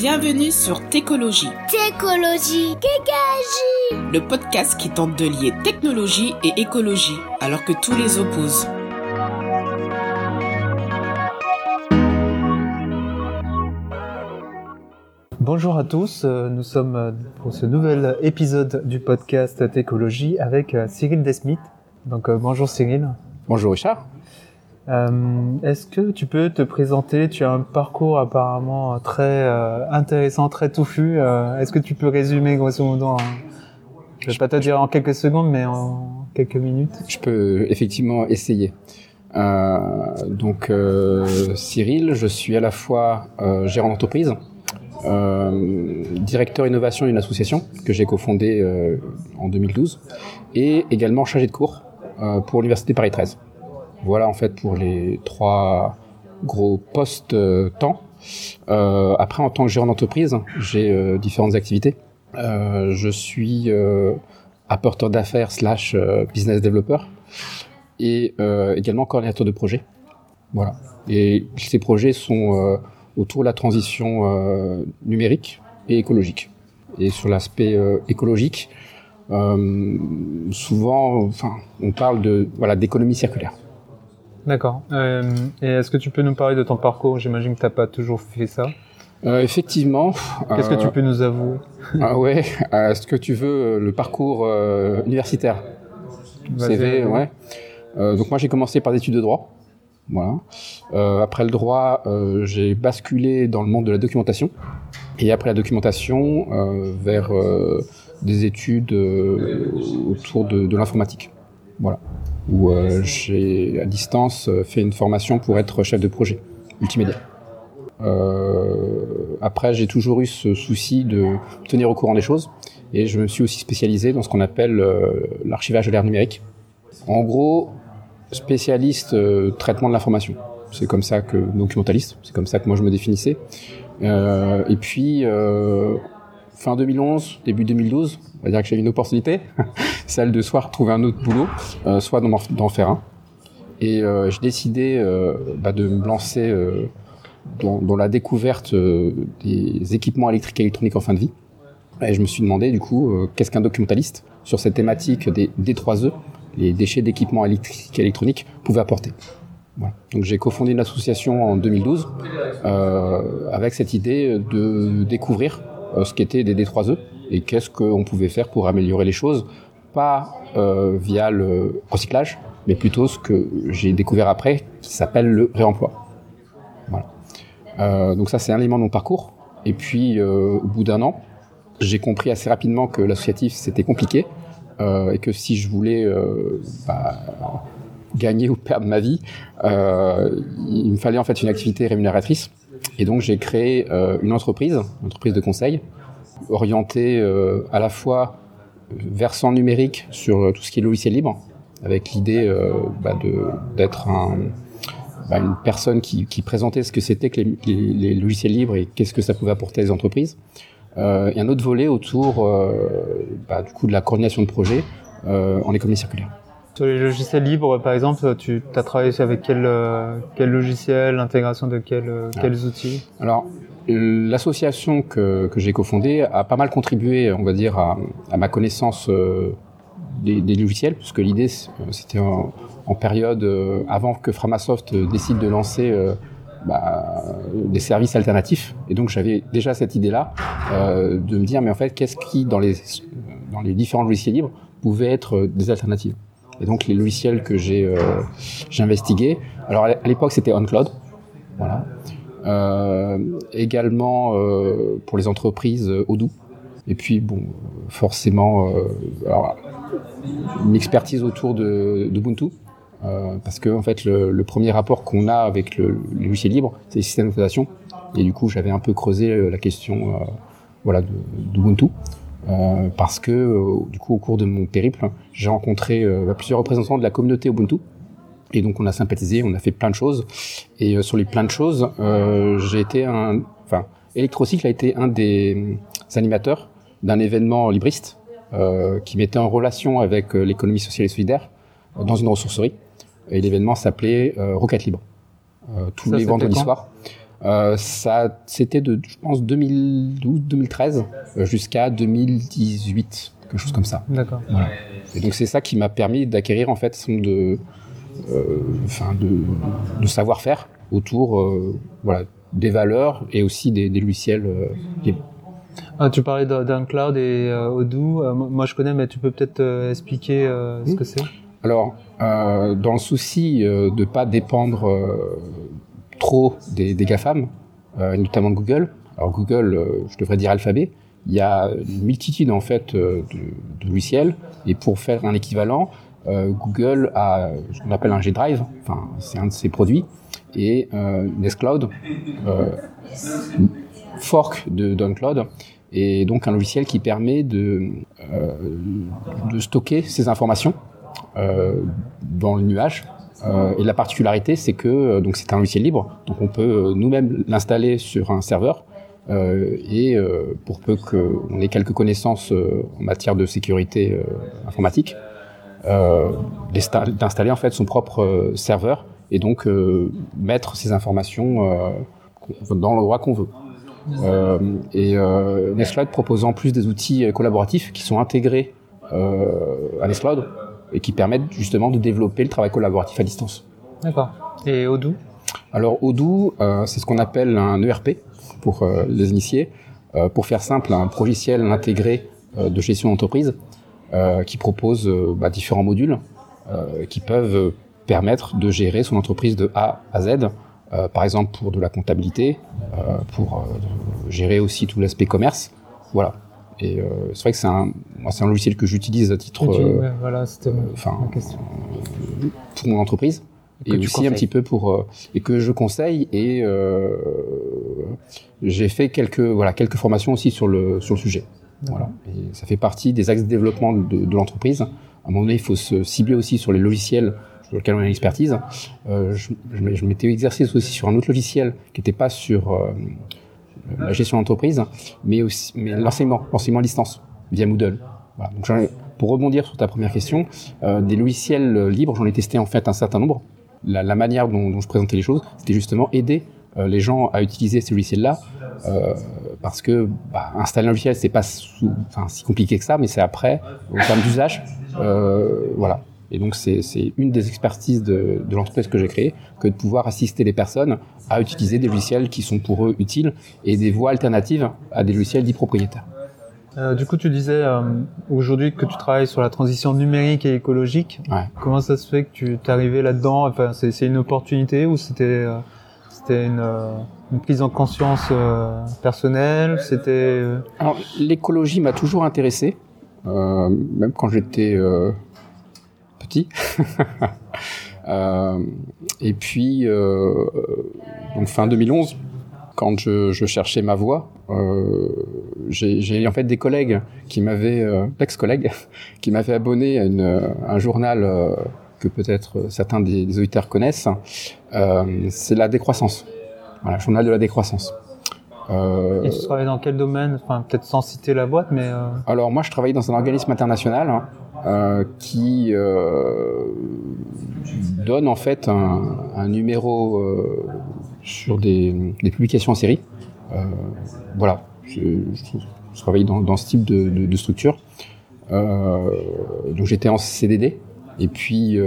Bienvenue sur Técologie. Técologie, Kékagie. Le podcast qui tente de lier technologie et écologie, alors que tous les opposent. Bonjour à tous, euh, nous sommes euh, pour ce nouvel épisode du podcast Técologie avec euh, Cyril Desmith. Donc bonjour Cyril. Bonjour Richard. Est-ce que tu peux te présenter? Tu as un parcours apparemment très intéressant, très touffu. Est-ce que tu peux résumer grosso modo Je vais pas te dire en quelques secondes, mais en quelques minutes? Je peux effectivement essayer. donc Cyril, je suis à la fois gérant d'entreprise, euh, directeur innovation d'une association que j'ai cofondée euh, en 2012 et également chargé de cours euh, pour l'université Paris 13. Voilà en fait pour les trois gros postes temps. après en tant que gérant d'entreprise, j'ai différentes activités. je suis apporteur d'affaires slash business developer et également coordinateur de projet. Voilà. Et ces projets sont autour de la transition euh, numérique et écologique. Et sur l'aspect euh, écologique, euh, souvent, enfin, on parle de voilà d'économie circulaire. D'accord. et est-ce que tu peux nous parler de ton parcours? J'imagine que tu n'as pas toujours fait ça. effectivement. Qu'est-ce que tu peux nous avouer? Ah ouais. Est-ce que tu veux le parcours universitaire CV, ouais. donc moi j'ai commencé par des études de droit. Voilà. Euh, après le droit, euh, j'ai basculé dans le monde de la documentation. Et après la documentation, euh, vers euh, des études euh, autour de, de l'informatique. Voilà. Où j'ai, à distance, fait une formation pour être chef de projet multimédia. après, j'ai toujours eu ce souci de tenir au courant des choses. Et je me suis aussi spécialisé dans ce qu'on appelle l'archivage de l'ère numérique. En gros, spécialiste euh, traitement de l'information. C'est comme ça que documentaliste, c'est comme ça que moi je me définissais. Euh, et puis euh, fin 2011, début 2012, on va dire que j'ai une opportunité, celle de soit trouver un autre boulot, euh, soit d'en faire un. Et euh, j'ai décidé euh, bah, de me lancer dans, dans, la découverte des équipements électriques et électroniques en fin de vie. Et je me suis demandé du coup qu'est-ce qu'un documentaliste sur cette thématique des D3E, les déchets d'équipements électriques et électroniques pouvaient apporter. Donc j'ai cofondé une association en 2012 euh, avec cette idée de découvrir euh, ce qu'étaient des D3E et qu'est-ce qu'on pouvait faire pour améliorer les choses, pas euh, via le recyclage, mais plutôt ce que j'ai découvert après qui s'appelle le réemploi. Voilà. Euh, donc ça c'est un élément de mon parcours. Et puis euh, au bout d'un an, j'ai compris assez rapidement que l'associatif c'était compliqué et que si je voulais bah, gagner ou perdre ma vie, il me fallait en fait une activité rémunératrice. Et donc j'ai créé une entreprise, une entreprise de conseil, orientée à la fois versant numérique sur tout ce qui est logiciel libre, avec l'idée bah, d'être un, bah, une personne qui, qui, présentait ce que c'était que les, les, les, logiciels libres et qu'est-ce que ça pouvait apporter à les entreprises. Euh, et un autre volet autour euh, bah, du coup de la coordination de projet euh, en économie circulaire. Sur les logiciels libres, par exemple, tu as travaillé avec quel, quel logiciel, l'intégration de quel, ah. quels outils? Alors, l'association que, que j'ai cofondée a pas mal contribué, on va dire, à, à ma connaissance euh, des, des, logiciels, puisque l'idée, c'était en, en, période euh, avant que Framasoft décide de lancer euh, bah, des services alternatifs. Et donc j'avais déjà cette idée-là euh, de me dire, mais en fait, qu'est-ce qui, dans les, dans les différents logiciels libres, pouvait être des alternatives? Et donc les logiciels que j'ai euh, investigués, alors à l'époque c'était OnCloud, voilà. Euh, également euh, pour les entreprises euh, Odoo. Et puis bon, forcément, une expertise autour de d'Ubuntu. Parce que en fait le, premier rapport qu'on a avec le, le logiciel libre, c'est le système d'exploitation. Et du coup, j'avais un peu creusé la question, voilà, d'Ubuntu, parce que du coup, au cours de mon périple, j'ai rencontré plusieurs représentants de la communauté Ubuntu. Et donc, on a sympathisé, on a fait plein de choses. Et sur les plein de choses, j'ai été un, enfin, Electrocycle a été un des animateurs d'un événement libriste qui mettait en relation avec l'économie sociale et solidaire dans une ressourcerie. Et l'événement s'appelait euh, Rocket Libre. Euh, tous Ça, les vendredis soirs. euh, ça, c'était de, je pense, 2012-2013 jusqu'à 2018, quelque chose comme ça. D'accord. Et donc c'est ça qui m'a permis d'acquérir en fait de, enfin de, de savoir-faire autour, voilà, des valeurs et aussi des, des logiciels libres. Ah, tu parlais d'un cloud et euh, Odoo. Euh, moi, je connais, mais tu peux peut-être euh, expliquer ce que c'est? Alors, dans le souci de ne pas dépendre trop des, des GAFAM, notamment de Google, alors Google, je devrais dire Alphabet, il y a une multitude en fait de, de logiciels et pour faire un équivalent, Google a ce qu'on appelle un G-Drive, enfin c'est un de ses produits, et Nextcloud fork de DownCloud et donc un logiciel qui permet de, euh, stocker ces informations euh, dans le nuage. Euh, et la particularité, c'est que euh, donc c'est un logiciel libre, donc on peut nous-mêmes l'installer sur un serveur. et pour peu qu'on ait quelques connaissances en matière de sécurité informatique, d'installer en fait son propre serveur et donc mettre ces informations dans l'endroit qu'on veut. Euh, et euh, Nextcloud propose en plus des outils euh, collaboratifs qui sont intégrés à Nextcloud et qui permettent justement de développer le travail collaboratif à distance. D'accord. Et Odoo? Alors Odoo, c'est ce qu'on appelle un ERP pour les initiés. pour faire simple, un logiciel intégré de gestion d'entreprise qui propose bah, différents modules qui peuvent permettre de gérer son entreprise de A à Z euh, par exemple pour de la comptabilité, euh, pour euh, gérer aussi tout l'aspect commerce. Voilà. Et c'est vrai que c'est un, moi, c'est un logiciel que j'utilise à titre, voilà, c'était enfin, pour mon entreprise et, aussi un petit peu pour et que je conseille et euh, j'ai fait quelques voilà quelques formations aussi sur le sur le sujet voilà et ça fait partie des axes de développement de, l'entreprise à un moment donné il faut se cibler aussi sur les logiciels sur lequel on a une expertise. Euh, je, m'étais exercé aussi sur un autre logiciel qui n'était pas sur euh, la gestion d'entreprise, mais aussi mais l'enseignement, à distance via Moodle. Voilà. Donc, pour rebondir sur ta première question, euh, des logiciels libres, j'en ai testé en fait un certain nombre. La, manière dont, dont, je présentais les choses, c'était justement aider euh, les gens à utiliser ces logiciels-là, euh, parce que bah, installer un logiciel, c'est pas sous, si compliqué que ça, mais c'est après, au terme d'usage, voilà. Et donc c'est une des expertises de, de l'entreprise que j'ai créée, que de pouvoir assister les personnes à utiliser des logiciels qui sont pour eux utiles et des voies alternatives à des logiciels dits propriétaires. Euh, du coup, tu disais euh, aujourd'hui que tu travailles sur la transition numérique et écologique. Ouais. Comment ça se fait que tu es arrivé là-dedans? Enfin, c'est une opportunité ou c'était euh, c'était une, euh, une, prise en conscience euh, personnelle C'était Alors l'écologie m'a toujours intéressé, même quand j'étais Euh, et puis, euh, donc fin 2011, quand je, je cherchais ma voie, euh, j'ai en fait des collègues qui m'avaient, euh, ex-collègues, qui m'avaient abonné à une, un journal euh, que peut-être certains des, des, auditeurs connaissent. c'est la décroissance. Voilà, journal de la décroissance. Euh, Et tu travailles dans quel domaine? Enfin, peut-être sans citer la boîte, mais. Euh... Alors moi, je travaille dans un organisme international hein, euh, qui euh, donne en fait un, un numéro euh, sur des, des, publications en série. Euh, voilà, je, je, travaille dans, dans, ce type de, de, de structure. donc j'étais en CDD et puis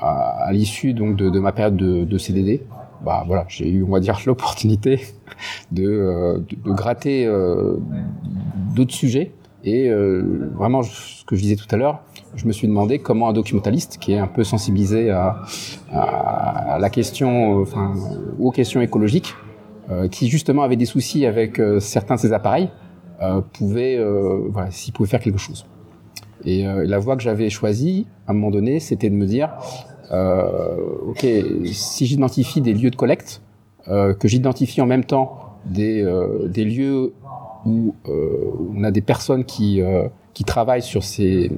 à, à l'issue donc de, de, ma période de, de CDD, bah voilà, j'ai eu, on va dire, l'opportunité de, euh, de, de, gratter euh, d'autres sujets. Et euh, vraiment, ce que je disais tout à l'heure, je me suis demandé comment un documentaliste qui est un peu sensibilisé à, à, la question, enfin, aux questions écologiques, euh, qui justement avait des soucis avec euh, certains de ses appareils, pouvait, voilà, s'il pouvait faire quelque chose. Et la voie que j'avais choisie, à un moment donné, c'était de me dire, euh, ok, si j'identifie des lieux de collecte, euh, que j'identifie en même temps des, euh, des lieux où on a des personnes qui, qui travaillent sur ces,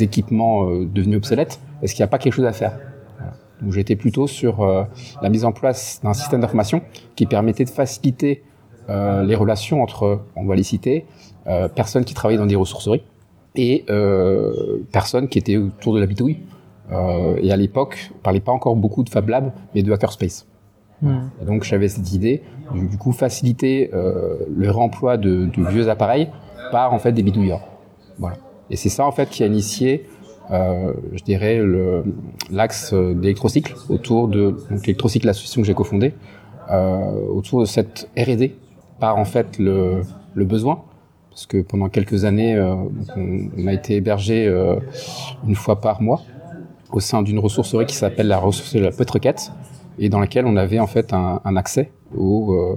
équipements devenus obsolètes, est-ce qu'il n'y a pas quelque chose à faire? Donc j'étais plutôt sur euh, la mise en place d'un système d'information qui permettait de faciliter euh, les relations entre, on va les citer, euh, personnes qui travaillaient dans des ressourceries et personnes qui étaient autour de la bidouille. et à l'époque, on parlait pas encore beaucoup de Fab Lab, mais de Hackerspace. Hmm. Et donc j'avais cette idée, du, du coup faciliter euh, le réemploi de, de vieux appareils par en fait des bidouilleurs. Voilà. Et c'est ça en fait qui a initié, euh, je dirais, l'axe euh, d'électrocycle autour de l'électrocycle, l'association que j'ai cofondée, euh, autour de cette R&D par en fait le, le besoin, parce que pendant quelques années, euh, on, a été hébergé euh, une fois par mois au sein d'une ressourcerie qui s'appelle la ressourcerie de la Petite Requête et dans laquelle on avait en fait un, accès au euh,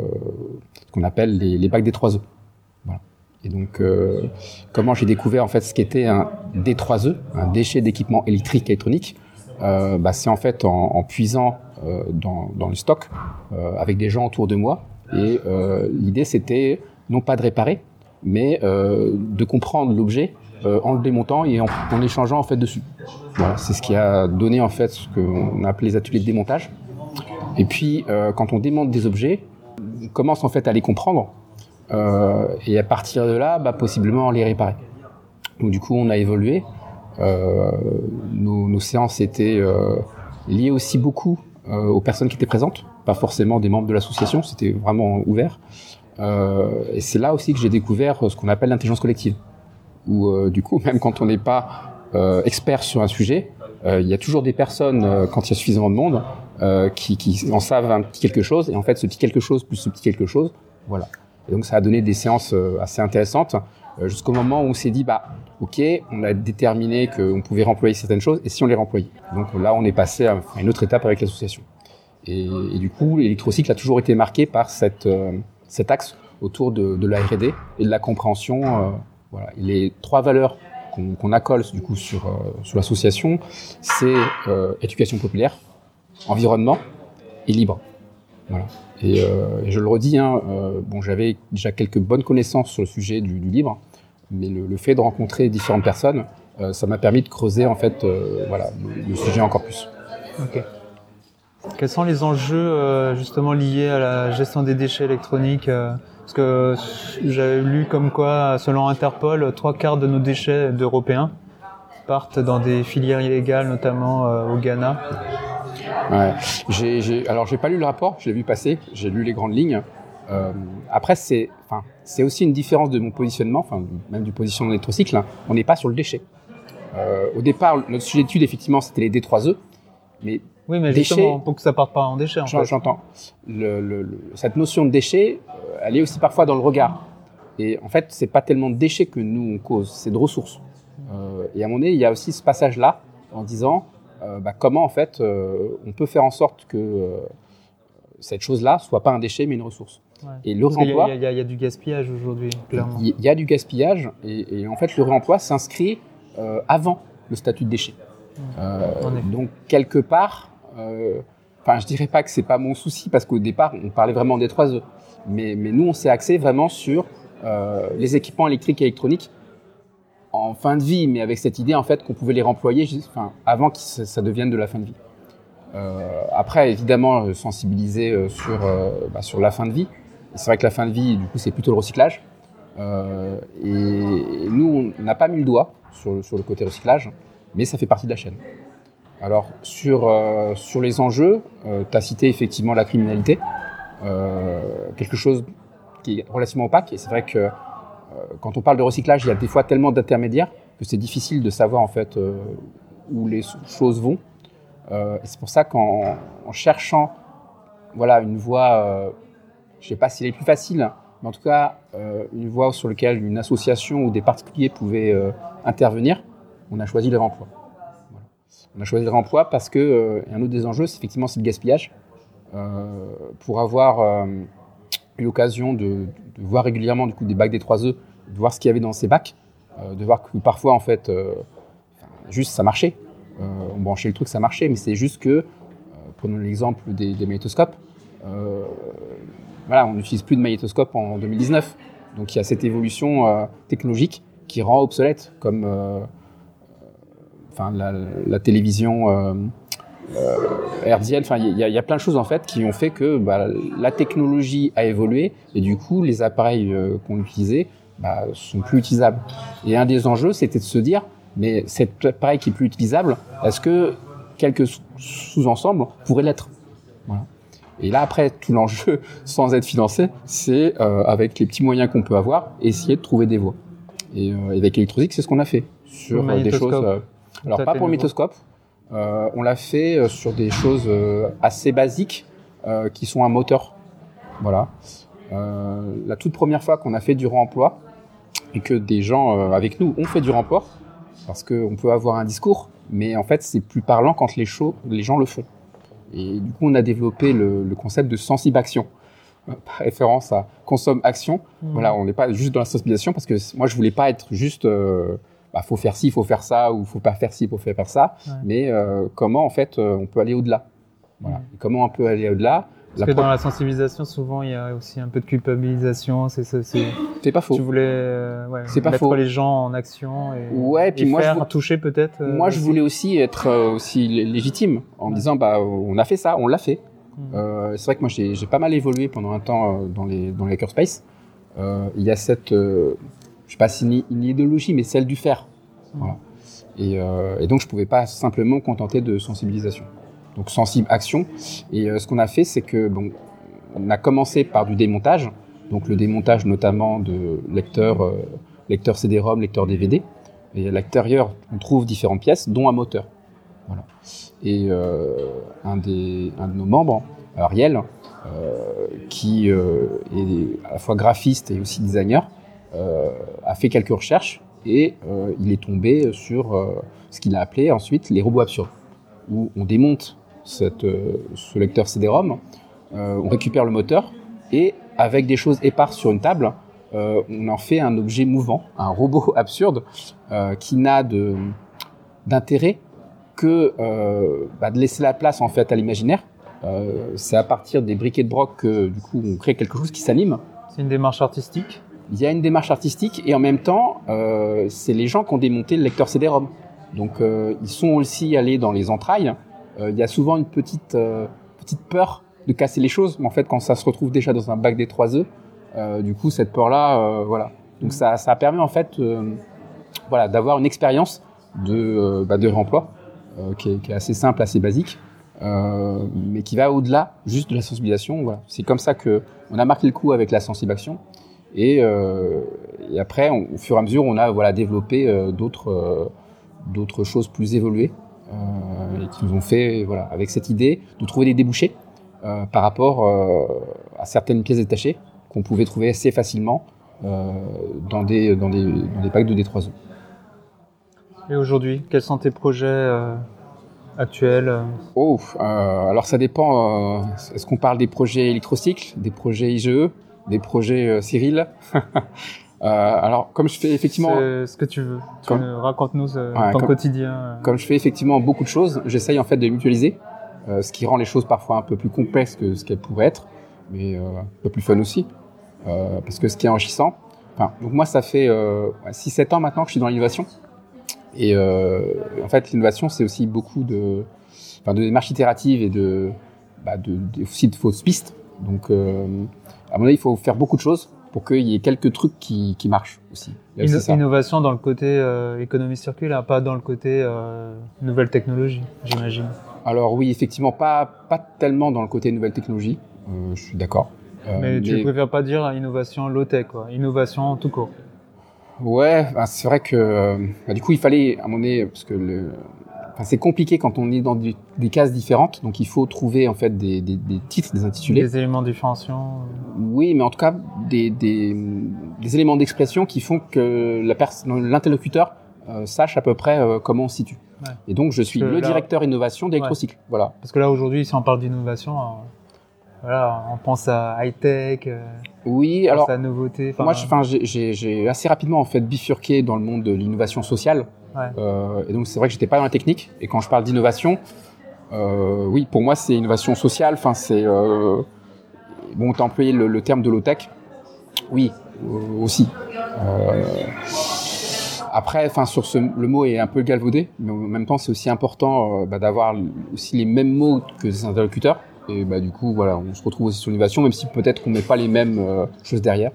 ce qu'on appelle les, bacs des 3 E. Voilà. Et donc, comment j'ai découvert en fait ce qu'était un D3E, un déchet d'équipement électrique et électronique bah, C'est en fait en, puisant dans, dans le stock avec des gens autour de moi. Et l'idée c'était non pas de réparer, mais euh, de comprendre l'objet euh, en le démontant et en, en échangeant en fait dessus. C'est ce qui a donné en fait ce qu'on a appelé les ateliers de démontage. Et puis, euh, quand on démonte des objets, on commence en fait à les comprendre et à partir de là, bah, possiblement les réparer. Donc du coup, on a évolué. Nos, séances étaient liées aussi beaucoup aux personnes qui étaient présentes, pas forcément des membres de l'association, c'était vraiment ouvert. Euh, et c'est là aussi que j'ai découvert ce qu'on appelle l'intelligence collective, où euh, du coup, même quand on n'est pas euh, expert sur un sujet, euh, il y a toujours des personnes, euh, quand il y a suffisamment de monde, euh, qui, qui en savent un petit quelque chose, et en fait, ce petit quelque chose plus ce petit quelque chose, voilà. Et donc, ça a donné des séances euh, assez intéressantes, euh, jusqu'au moment où on s'est dit, bah, ok, on a déterminé qu'on pouvait remployer certaines choses, et si on les remployait. Donc là, on est passé à une autre étape avec l'association. Et, et du coup, l'électrocycle a toujours été marqué par cette, euh, cet axe autour de, la R&D et de la compréhension. euh, voilà. Les trois valeurs qu'on accole du coup sur, euh, sur l'association, c'est euh, éducation populaire, environnement et libre. Voilà. Et, je le redis, hein, bon, j'avais déjà quelques bonnes connaissances sur le sujet du, du libre, mais le, fait de rencontrer différentes personnes, ça m'a permis de creuser en fait, voilà, le, sujet encore plus. Quels sont les enjeux euh, justement liés à la gestion des déchets électroniques euh, Parce que j'avais lu comme quoi, selon Interpol, trois quarts de nos déchets d'Européens partent dans des filières illégales, notamment euh, au Ghana. Ouais. J'ai, j'ai, alors j'ai pas lu le rapport, je l'ai vu passer, j'ai lu les grandes lignes. Après, c'est, aussi une différence de mon positionnement, même du positionnement de l'électrocycle. hein. On n'est pas sur le déchet. Au départ, notre sujet d'étude, effectivement, c'était les D3E, mais Oui, mais Déchets- justement, pour que ça parte pas en fait. j'entends. Le, le- le- cette notion de déchet, euh, elle est aussi parfois dans le regard. Et en fait, c'est pas tellement de déchets que nous on cause, c'est de ressources. Euh, et à mon avis, il y a aussi ce passage-là en disant euh, bah, comment en fait euh, on peut faire en sorte que cette chose-là soit pas un déchet mais une ressource. Ouais. Et le réemploi, il y, a- il y a du gaspillage aujourd'hui, clairement. il y a du gaspillage et, et en fait le réemploi s'inscrit avant le statut de déchet. Donc quelque part, enfin je dirais pas que c'est pas mon souci parce qu'au départ on parlait vraiment des 3 E, mais, nous on s'est axé vraiment sur euh, les équipements électriques et électroniques en fin de vie, mais avec cette idée en fait qu'on pouvait les remployer avant que ça, devienne de la fin de vie. Euh, après évidemment euh, sensibiliser euh, sur, euh, bah, sur la fin de vie. C'est vrai que la fin de vie, du coup, c'est plutôt le recyclage. Euh, et, nous, on n'a pas mis le doigt sur le côté recyclage, mais ça fait partie de la chaîne. Alors, sur, euh, sur les enjeux, tu as cité effectivement la criminalité, euh, quelque chose qui est relativement opaque. Et c'est vrai que euh, quand on parle de recyclage, il y a des fois tellement d'intermédiaires que c'est difficile de savoir en fait euh, où les choses vont. Euh, c'est pour ça qu'en en cherchant voilà, une voie, euh, je ne sais pas si elle est plus facile, mais en tout cas euh, une voie sur laquelle une association ou des particuliers pouvaient euh, intervenir, on a choisi le réemploi. On a choisi le réemploi parce que euh, un autre des enjeux, c'est effectivement c'est le gaspillage. Euh, pour avoir euh, eu l'occasion de, voir régulièrement du coup des bacs des 3E, de voir ce qu'il y avait dans ces bacs, de voir que parfois en fait, juste ça marchait. On branchait le truc, ça marchait, mais c'est juste que, prenons l'exemple des, des magnétoscopes, voilà, on n'utilise plus de magnétoscope en 2019. Donc il y a cette évolution technologique qui rend obsolète, comme enfin, la, la télévision euh, euh, hertzienne. Enfin, il y, a- il y a plein de choses en fait qui ont fait que bah, la technologie a évolué et du coup les appareils euh, qu'on utilisait bah, sont plus utilisables. Et un des enjeux, c'était de se dire, mais cet appareil qui est plus utilisable, est-ce que quelques sous- sous-ensembles pourraient l'être? Voilà. Et là, après, tout l'enjeu, sans être financé, c'est euh, avec les petits moyens qu'on peut avoir, essayer de trouver des voies. Et euh, avec Electrosic, c'est ce qu'on a fait sur euh, des choses. Alors pas pour métoscope, euh, on l'a fait euh, sur des choses euh, assez basiques euh, qui sont un moteur. Voilà. Euh, la toute première fois qu'on a fait du remploi et que des gens avec nous ont fait du remploi, parce qu'on peut avoir un discours, mais en fait c'est plus parlant quand les, gens le font. Et du coup on a développé le, le concept de sensible-action, euh, par référence à consomme-action. Mhm. Voilà, on n'est pas juste dans la sensibilisation parce que moi je voulais pas être juste bah, faut faire ci, faut faire ça ou faut pas faire ci, faut faire ça, Ouais. mais euh, comment en fait euh, on peut aller au-delà? Voilà. Et comment on peut aller au-delà? Parce que dans la sensibilisation, souvent, il y a aussi un peu de culpabilisation. C'est ça. c'est- pas faux. Tu voulais euh, ouais, pas mettre faux. les gens en action et, Ouais, puis et moi, je faire vou- toucher peut-être. euh, Moi, je voulais aussi être euh, aussi lé- légitime en Ouais. disant bah on a fait ça, on l'a fait. Euh, c'est vrai que moi j'ai pas mal évolué pendant un temps dans les dans les hackerspace. Il y a cette je sais pas si une, une idéologie mais celle du faire. Mhm. Voilà. Et, euh, et donc je pouvais pas simplement contenter de sensibilisation. Donc sensible action. Et euh, ce qu'on a fait c'est que bon on a commencé par du démontage. Donc le démontage notamment de lecteurs euh, lecteurs CD-ROM, lecteurs DVD. Et à l'extérieur, on trouve différentes pièces, dont un moteur. Voilà. Et un, des, un de nos membres, Ariel, qui est à la fois graphiste et aussi designer, a fait quelques recherches et euh, il est tombé sur euh, ce qu'il a appelé ensuite les robots absurdes, où on démonte euh, ce lecteur CD-ROM, euh, on récupère le moteur et avec des choses éparses sur une table, euh, on en fait un objet mouvant, un robot absurde euh, qui n'a d'intérêt que euh, bah, de laisser la place en fait à l'imaginaire. Euh, c'est à partir des briquets de broc que du coup on crée quelque chose qui s'anime. C'est une démarche artistique. Il y a une démarche artistique et en même temps euh, c'est les gens qui ont démonté le lecteur CD-ROM. Donc euh, ils sont aussi allés dans les entrailles. Euh, il y a souvent une petite euh, petite peur de casser les choses, mais en fait quand ça se retrouve déjà dans un bac des 3 œufs, euh, du coup cette peur là, voilà. Donc ça ça permet en fait euh, voilà d'avoir une expérience de euh, bah, de réemploi euh, qui, est, qui est assez simple, assez basique, euh, mais qui va au-delà juste de la sensibilisation. Voilà. C'est comme ça que on a marqué le coup avec la sensibilisation. Et, euh, et après, on- au fur et à mesure, on a voilà développé euh, d'autres euh, d'autres choses plus évoluées et qui nous ont fait voilà avec cette idée de trouver des débouchés par rapport à certaines pièces détachées qu'on pouvait trouver assez facilement dans des dans des dans des packs de D3E. Et aujourd'hui, quels sont tes projets euh, actuels Oh, euh, alors ça dépend. euh, Est-ce qu'on parle des projets électrocycles, des projets IGE, des projets euh, Cyril Euh, Alors, comme je fais effectivement, C'est ce que tu veux. Tu Comme- nous- Raconte-nous euh, Ouais, ton comme- quotidien. comme je fais effectivement beaucoup de choses, j'essaye en fait de mutualiser, ce qui rend les choses parfois un peu plus complexes que ce qu'elles pourraient être, mais un peu plus fun aussi, parce que ce qui est enrichissant. Enfin, donc moi, ça fait euh, 6-7 ans maintenant que je suis dans l'innovation, et euh, en fait, l'innovation, c'est aussi beaucoup de, enfin, de démarches itératives et de, bah, de, de- aussi de fausses pistes. Donc, euh, à mon avis, il faut faire beaucoup de choses pour qu'il y ait quelques trucs qui, qui marchent aussi. Inno- innovation dans le côté euh, économie circulaire, pas dans le côté euh, nouvelle technologie, j'imagine. Alors oui, effectivement, pas, pas tellement dans le côté nouvelle technologie, euh, je suis d'accord. Mais, tu préfères pas dire innovation low-tech, quoi. Innovation tout court. Ouais, bah, c'est vrai que bah, du coup, il fallait, à un moment donné, parce que le... enfin, c'est compliqué quand on est dans des, des cases différentes, donc il faut trouver en fait des, des, des titres, des intitulés. Des éléments différenciants. Oui, mais en tout cas, des, éléments d'expression qui font que l'interlocuteur euh, sache à peu près euh, comment on se situe. Ouais. Et donc, je suis le là- directeur innovation d'Electrocycle. Voilà. Parce que là, aujourd'hui, si on parle d'innovation, euh, voilà, on pense à high-tech, euh, Oui, on alors pense à nouveauté. Moi, j'ai- assez rapidement en fait bifurqué dans le monde de l'innovation sociale. Ouais. Euh, et donc, c'est vrai que j'étais pas dans la technique. Et quand je parle d'innovation, euh, oui, pour moi, c'est innovation sociale. Enfin, c'est euh, bon, t'as employé le, le terme de low tech. Oui, aussi. Après, enfin, sur ce, le mot est un peu galvaudé, mais en même temps, c'est aussi important bah, d'avoir aussi les mêmes mots que les interlocuteurs. Et bah, du coup, voilà, on se retrouve aussi sur l'innovation, même si peut-être qu'on met pas les mêmes euh, choses derrière.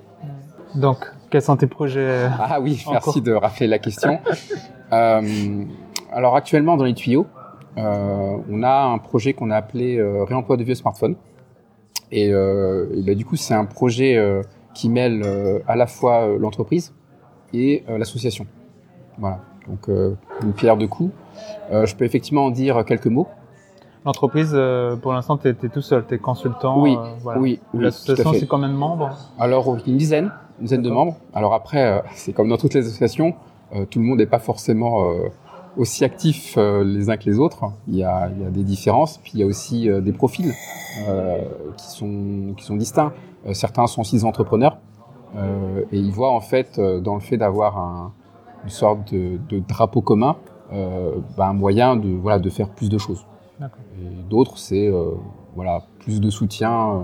Donc, quels sont tes projets Ah oui, merci de rappeler la question. Euh, alors actuellement dans les tuyaux, euh, on a un projet qu'on a appelé euh, réemploi de vieux smartphones. Et, et ben, du coup, c'est un projet qui mêle à la fois l'entreprise et l'association. Voilà. Donc une pierre de coups. je peux effectivement en dire quelques mots. L'entreprise, euh, pour l'instant, tu es, tout seul, tu es consultant. Oui, euh, voilà. oui, L'association, c'est combien de membres Alors, une dizaine, une dizaine de membres. Alors après, euh, c'est comme dans toutes les associations, tout le monde n'est pas forcément aussi actif les uns que les autres. Il y a, il y a des différences, puis il y a aussi des profils qui, sont, qui sont distincts. certains sont aussi entrepreneurs et ils voient en fait dans le fait d'avoir un, une sorte de, de drapeau commun bah, un moyen de, voilà, de faire plus de choses. Et d'autres, c'est euh, voilà, plus de soutien. Euh,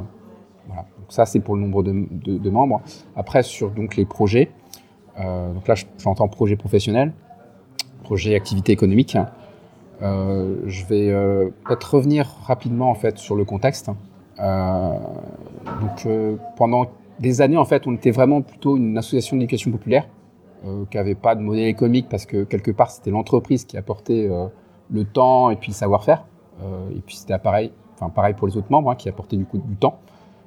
voilà. Donc ça, c'est pour le nombre de, membres. Après, sur donc, les projets, euh, donc là, j'entends projet professionnel, projet activité économique. Je vais peut-être revenir rapidement en fait sur le contexte. Donc pendant des années en fait, on était vraiment plutôt une association d'éducation populaire qui n'avait pas de modèle économique parce que quelque part c'était l'entreprise qui apportait le temps et puis le savoir-faire. Euh, et puis c'était pareil, enfin pareil pour les autres membres hein, qui apportaient du coup du temps.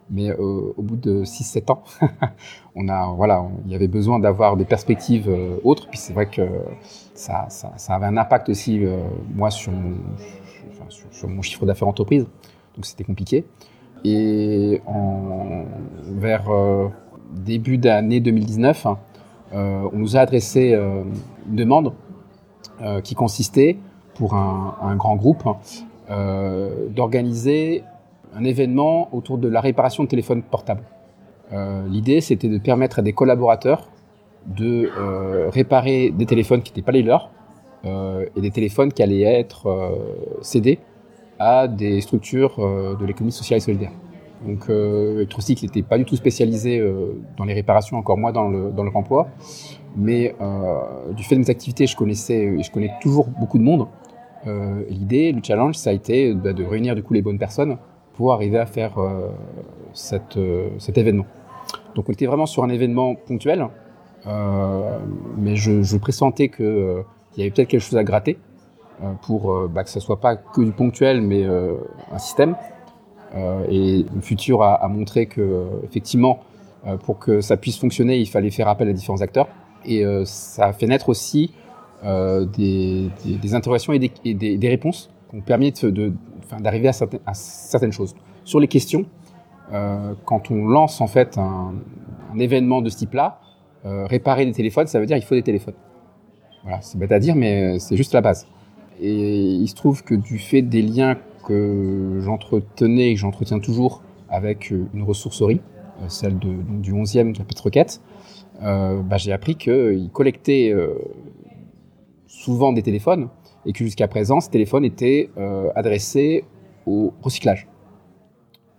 Mais euh, au bout de 6-7 ans, on a, voilà, il y avait besoin d'avoir des perspectives euh, autres. Puis c'est vrai que ça, ça, avait un impact aussi, moi, sur mon, chiffre d'affaires entreprise. Donc c'était compliqué. Et vers début d'année 2019, hein, on nous a adressé une demande qui consistait pour un, grand groupe hein, euh, d'organiser un événement autour de la réparation de téléphones portables. Euh, l'idée, c'était de permettre à des collaborateurs de euh, réparer des téléphones qui n'étaient pas les leurs et des téléphones qui allaient être cédés à des structures de l'économie sociale et solidaire. Donc euh, Electrocycle n'était pas du tout spécialisé dans les réparations, encore moins dans le, dans remploi. Mais du fait de mes activités, je connaissais, je connais toujours beaucoup de monde. Euh, L'idée, le challenge, ça a été bah, de réunir du coup les bonnes personnes pour arriver à faire euh, euh, cet événement. Donc on était vraiment sur un événement ponctuel, mais je, pressentais qu'il y avait peut-être quelque chose à gratter pour bah, que ce soit pas que du ponctuel, mais un système. et le futur a, montré que effectivement, pour que ça puisse fonctionner, il fallait faire appel à différents acteurs. Et ça a fait naître aussi des, des, des, interrogations et des, des réponses qui ont permis d'arriver à, certaines, à certaines choses. Sur les questions, euh, quand on lance en fait un, un événement de ce type-là, euh, réparer des téléphones, ça veut dire il faut des téléphones. Voilà, c'est bête à dire, mais c'est juste la base. Et il se trouve que du fait des liens que j'entretenais et que j'entretiens toujours avec une ressourcerie, euh, celle de, du 11e de la Petite euh, bah, j'ai appris qu'ils collectaient euh, souvent des téléphones et que jusqu'à présent, ces téléphones étaient euh, adressés au recyclage.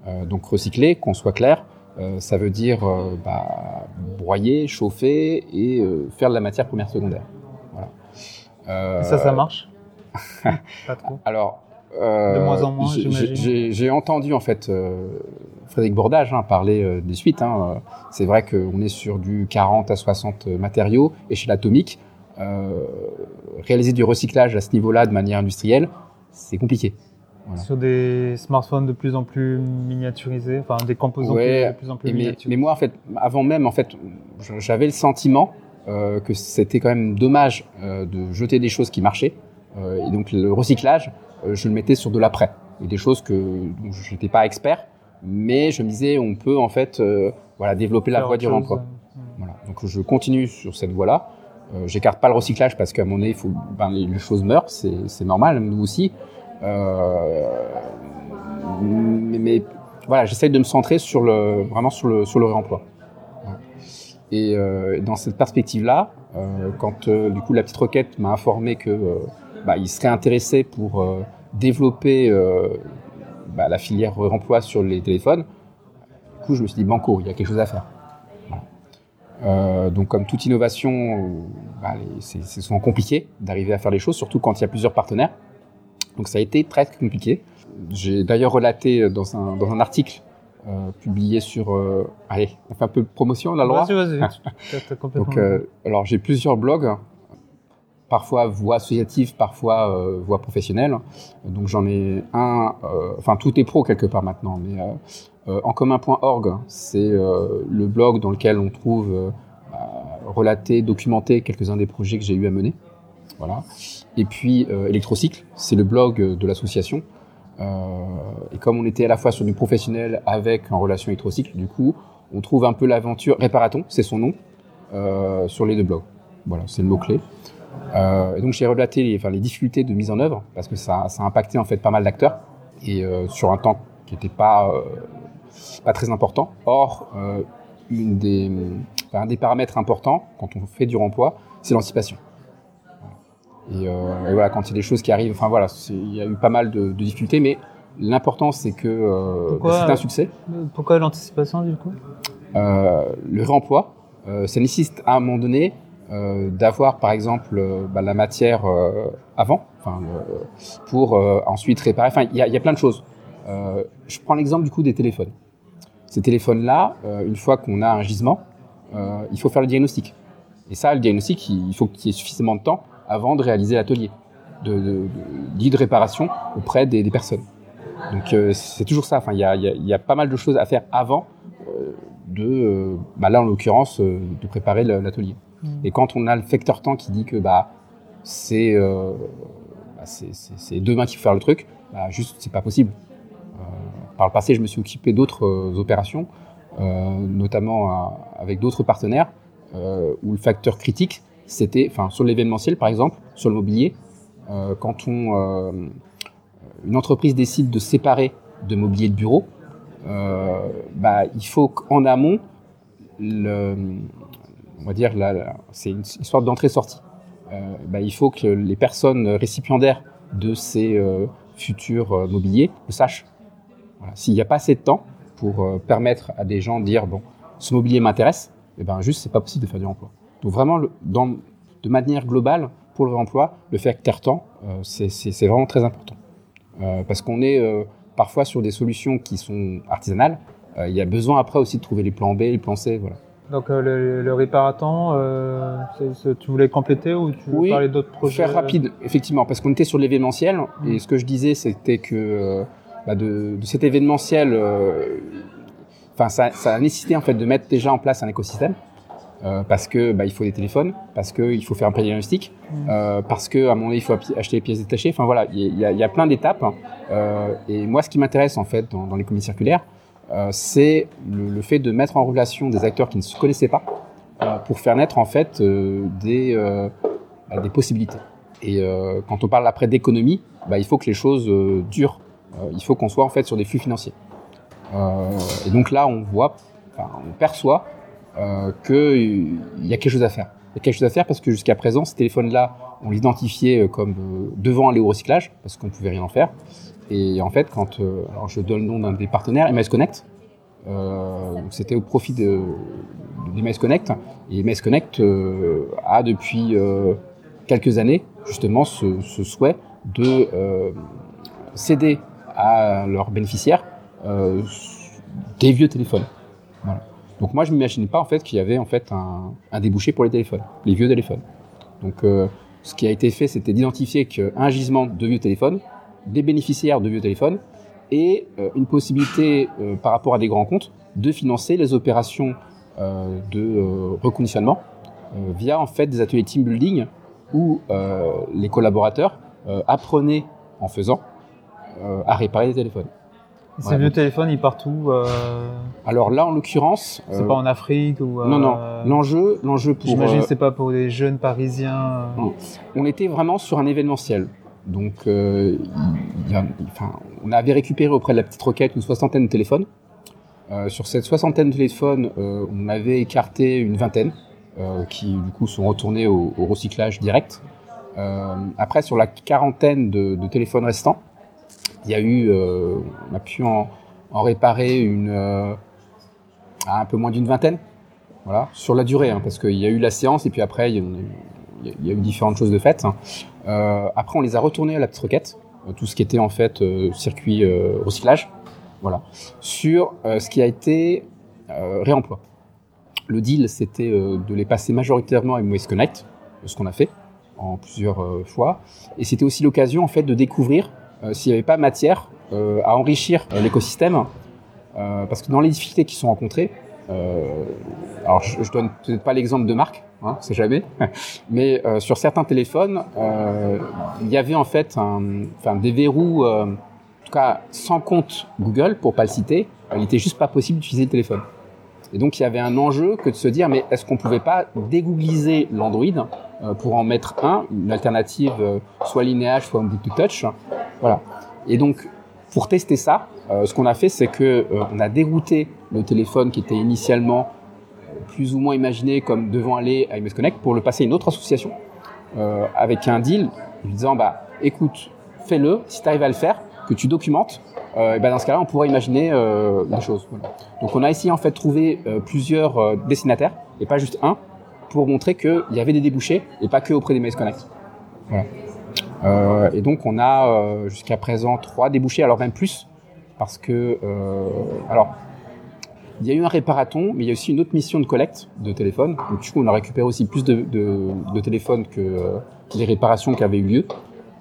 Euh, donc recycler, qu'on soit clair, euh, ça veut dire euh, bah, broyer, chauffer et faire de la matière première secondaire. Voilà. et ça, ça marche? Pas trop. Alors, de moins en moins, j'imagine. J'ai entendu en fait Frédéric Bordage hein, parler des suites. Hein. C'est vrai qu'on est sur du 40 à 60 matériaux et chez l'atomique, réaliser du recyclage à ce niveau-là de manière industrielle, c'est compliqué. Voilà. Sur des smartphones de plus en plus miniaturisés, enfin des composants ouais, de plus en plus miniaturisés. Mais moi, en fait, avant même, en fait, j'avais le sentiment euh, que c'était quand même dommage euh, de jeter des choses qui marchaient. Euh, et donc le recyclage, euh, je le mettais sur de l'après. Et des choses que je n'étais pas expert, mais je me disais, on peut en fait euh, voilà, développer la voie du remploi. Voilà. Donc je continue sur cette voie-là. Euh, J'écarte pas le recyclage parce qu'à mon faut, ben, les, choses meurent, c'est normal, nous aussi. Euh, mais, voilà, j'essaye de me centrer vraiment sur le, réemploi. Et euh, dans cette perspective-là, euh, quand du coup la petite requête m'a informé que bah, il serait intéressé pour développer bah, la filière réemploi sur les téléphones, du coup je me suis dit banco, il y a quelque chose à faire. Euh, donc, comme toute innovation, bah, c'est souvent compliqué d'arriver à faire les choses, surtout quand il y a plusieurs partenaires. Donc, ça a été très compliqué. J'ai d'ailleurs relaté dans un, dans un article euh, publié sur. Euh, allez, on fait un peu de promotion, on a le droit. Vas-y, vas-y. donc, euh, alors, j'ai plusieurs blogs, parfois voix associative, parfois euh, voix professionnelle. Donc, j'en ai un. Euh, enfin, tout est pro quelque part maintenant, mais encommun.org, c'est le blog dans lequel on trouve relaté, documenté quelques-uns des projets que j'ai eu à mener. Voilà. Et puis Electrocycle, c'est le blog de l'association. et comme on était à la fois sur du professionnel avec en relation électrocycle, du coup, on trouve un peu l'aventure Réparaton, c'est son nom, sur les deux blogs. Voilà, c'est le mot-clé. Euh, donc j'ai relaté les, enfin, les difficultés de mise en œuvre parce que ça, ça a impacté en fait pas mal d'acteurs et euh, sur un temps qui n'était pas euh, pas très important. Or, euh, une des, un des paramètres importants quand on fait du remploi, c'est l'anticipation. Et, euh, et, voilà, quand il y a des choses qui arrivent, enfin voilà, il y a eu pas mal de, de difficultés, mais l'important c'est que c'est un succès. Pourquoi l'anticipation du coup? Le réemploi, ça nécessite à un moment donné euh, d'avoir par exemple euh, bah, la matière euh, avant, pour ensuite réparer. Enfin, il y a, plein de choses. Je prends l'exemple du coup des téléphones. Ces téléphones-là, une fois qu'on a un gisement, il faut faire le diagnostic. Et ça, le diagnostic, il faut qu'il y ait suffisamment de temps avant de réaliser l'atelier de, de, de, de, réparation auprès des, des personnes. Donc c'est toujours ça. Enfin, il y a, y, y a, pas mal de choses à faire avant de, bah là en l'occurrence, de préparer l'atelier. Et quand on a le facteur temps qui dit que bah c'est euh, bah, c'est demain qu'il faut faire le truc, bah, juste c'est pas possible. Euh, par le passé, je me suis occupé d'autres euh, opérations, euh, notamment avec d'autres partenaires, où le facteur critique, c'était, enfin sur l'événementiel par exemple, sur le mobilier, quand on une entreprise décide de séparer de mobilier de bureau, bah, il faut qu'en amont on va dire, c'est une, sorte d'entrée-sortie. Bah, il faut que les personnes récipiendaires de ces futurs mobiliers le sachent. Voilà. S'il n'y a pas assez de temps pour euh, permettre à des gens de dire, bon, ce mobilier m'intéresse, et eh ben juste, c'est pas possible de faire du remploi. Donc vraiment, le, dans, de manière globale, pour le remploi, le facteur temps, euh, c'est vraiment très important. parce qu'on est parfois sur des solutions qui sont artisanales. Il y a besoin après aussi de trouver les plans B, les plans C, voilà. Donc euh, le, le réparatant, euh, tu voulais compléter ou tu veux oui, parler d'autres projets faire rapide, effectivement, parce qu'on était sur l'événementiel mmh. et ce que je disais, c'était que euh, bah de, de, cet événementiel, enfin ça, ça, a nécessité en fait de mettre déjà en place un écosystème. Euh, parce que bah, il faut des téléphones, parce que il faut faire un plan diagnostic, mmh. euh, parce que à mon avis il faut acheter les pièces détachées. Enfin voilà, il y a, y a, plein d'étapes. Euh, et moi, ce qui m'intéresse en fait dans, dans l'économie circulaire, euh, c'est le, le, fait de mettre en relation des acteurs qui ne se connaissaient pas euh, pour faire naître en fait euh, des, bah, des possibilités. Et quand on parle après d'économie, bah, il faut que les choses durent. Il faut qu'on soit en fait sur des flux financiers. et donc là, on voit, on perçoit qu'il y a quelque chose à faire. Il y a quelque chose à faire parce que jusqu'à présent, ces téléphones-là, on l'identifiait comme devant aller au recyclage parce qu'on ne pouvait rien en faire. Et en fait, quand euh, alors je donne le nom d'un des partenaires, MS Connect, euh, c'était au profit de, de, Connect. Et MS Connect euh, a depuis euh, quelques années justement ce, ce souhait de euh, céder à leurs bénéficiaires euh, des vieux téléphones. Donc moi je m'imaginais pas en fait qu'il y avait en fait un, débouché pour les téléphones, les vieux téléphones. Donc ce qui a été fait, c'était d'identifier qu'un gisement de vieux téléphones des bénéficiaires de vieux téléphones et euh, une possibilité euh, par rapport à des grands comptes de financer les opérations euh, de reconditionnement via en fait des ateliers team building où les collaborateurs apprenaient en faisant à réparer des téléphones. Ces ouais, vieux donc... téléphones, ils partent où euh... Alors là, en l'occurrence, c'est euh... pas en Afrique ou euh... non non. L'enjeu, l'enjeu pour. J'imagine euh, c'est pas pour des jeunes Parisiens. Non. On était vraiment sur un événementiel. Donc, euh, il y a, enfin, on avait récupéré auprès de la petite requête une soixantaine de téléphones. Euh, sur cette soixantaine de téléphones, euh, on avait écarté une vingtaine euh, qui, du coup, sont retournés au, au recyclage direct. Euh, après, sur la quarantaine de, de téléphones restants, il y a eu, euh, on a pu en, réparer une, un peu moins d'une vingtaine. Voilà, sur la durée, hein, parce qu'il y a eu la séance et puis après, il y a, eu différentes choses de faites. Hein. Euh, après, on les a retournés à la petite requête, euh, tout ce qui était en fait euh, circuit recyclage, voilà, sur ce qui a été réemploi. Le deal, c'était de les passer majoritairement à Waste Connect, ce qu'on a fait en plusieurs fois, et c'était aussi l'occasion en fait de découvrir s'il n'y avait pas matière à enrichir l'écosystème parce que dans les difficultés qui sont rencontrées, alors je, je donne peut-être pas l'exemple de marque, hein, c'est jamais, mais sur certains téléphones, il y avait en fait des verrous, en tout cas sans compte Google, pour pas le citer, il était juste pas possible d'utiliser le téléphone. Et donc il y avait un enjeu que de se dire mais est-ce qu'on pouvait pas dégoogliser l'Android euh, pour en mettre un, une alternative euh, soit linéage, soit Bluetooth Touch. Voilà. Et donc pour tester ça, euh, ce qu'on a fait c'est que on a dérouté le téléphone qui était initialement plus ou moins imaginé comme devant aller à MS Connect pour le passer à une autre association avec un deal lui disant bah écoute fais-le si tu arrives à le faire que tu documentes euh, et ben dans ce cas-là, on pourrait imaginer euh, des choses. Donc on a essayé en fait de trouver euh, plusieurs euh, destinataires et pas juste un pour montrer qu'il y avait des débouchés et pas que auprès des Maze Connect. Euh, et donc on a jusqu'à présent trois débouchés, alors même plus, parce que alors il y a eu un réparaton, mais il y a aussi une autre mission de collecte de téléphone. Donc du coup, on a récupéré aussi plus de, téléphones que les réparations qui avaient eu lieu.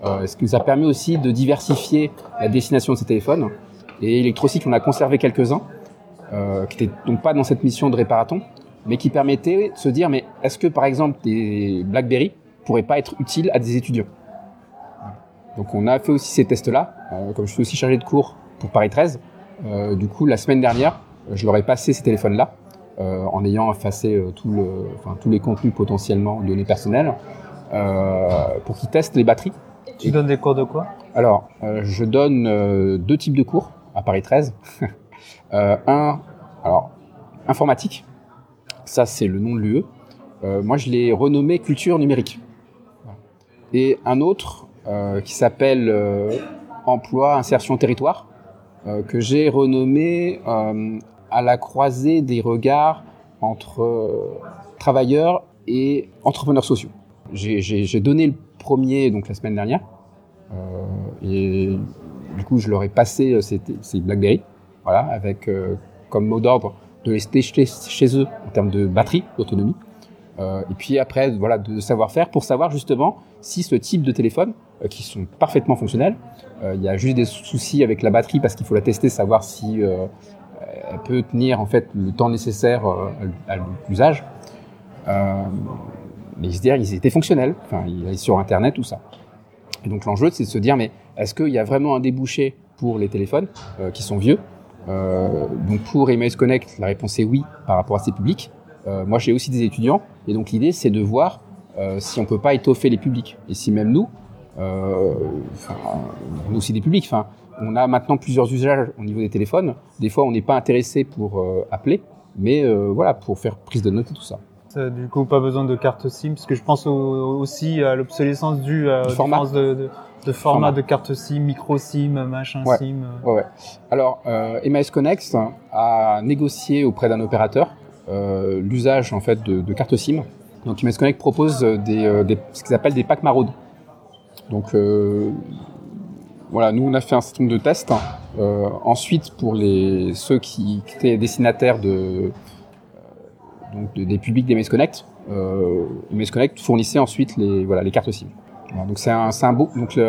Euh, ce qui nous a permis aussi de diversifier la destination de ces téléphones. Et Electrocycle, on a conservé quelques-uns, euh, qui n'étaient donc pas dans cette mission de réparaton, mais qui permettaient de se dire, mais est-ce que par exemple des BlackBerry pourraient pas être utiles à des étudiants? Donc on a fait aussi ces tests-là, euh, comme je suis aussi chargé de cours pour Paris 13. Euh, du coup, la semaine dernière, je leur ai passé ces téléphones-là, euh, en ayant effacé tout le, enfin, tous les contenus potentiellement données personnelles, pour qu'ils testent les batteries tu donnes des cours de quoi? Alors, je donne deux types de cours à Paris 13. euh, un, alors, informatique. Ça, c'est le nom de l'UE. Moi, je l'ai renommé culture numérique. Et un autre qui s'appelle emploi, insertion, territoire, que j'ai renommé à la croisée des regards entre travailleurs et entrepreneurs sociaux. J'ai donné le premier donc la semaine dernière. Euh, et du coup, je leur ai passé euh, ces, BlackBerry, voilà, avec euh, comme mot d'ordre de les tester chez eux en termes de batterie, d'autonomie. Euh, et puis après, voilà, de savoir-faire pour savoir justement si ce type de téléphone, euh, qui sont parfaitement fonctionnels, euh, il y a juste des soucis avec la batterie parce qu'il faut la tester, savoir si elle peut tenir en fait le temps nécessaire à l'usage mais se dire ils étaient fonctionnels, enfin ils allaient sur internet tout ça. Et donc l'enjeu c'est de se dire mais est-ce qu'il y a vraiment un débouché pour les téléphones qui sont vieux? Donc pour Emails Connect, la réponse est oui par rapport à ces publics. Euh, moi j'ai aussi des étudiants et donc l'idée c'est de voir euh, si on peut pas étoffer les publics et si même nous, euh, on est aussi des publics. Enfin, on a maintenant plusieurs usages au niveau des téléphones. Des fois on n'est pas intéressé pour euh, appeler, mais voilà pour faire prise de notes et tout ça. Du coup, pas besoin de carte SIM, parce que je pense aussi à l'obsolescence due à format de, de, de, format, de carte SIM, micro SIM, machin ouais. SIM. Ouais, ouais. Alors, euh, MAS Connect a négocié auprès d'un opérateur l'usage en fait de, de carte SIM. Donc, Connect propose euh, des ce qu'ils appellent des packs maraudes. Donc, euh, voilà, nous on a fait un certain nombre de tests. Euh, ensuite, pour les ceux qui, étaient destinataires de donc des publics des Connect. Euh, Connect fournissait ensuite les voilà les cartes SIM. Donc c'est un, un beau donc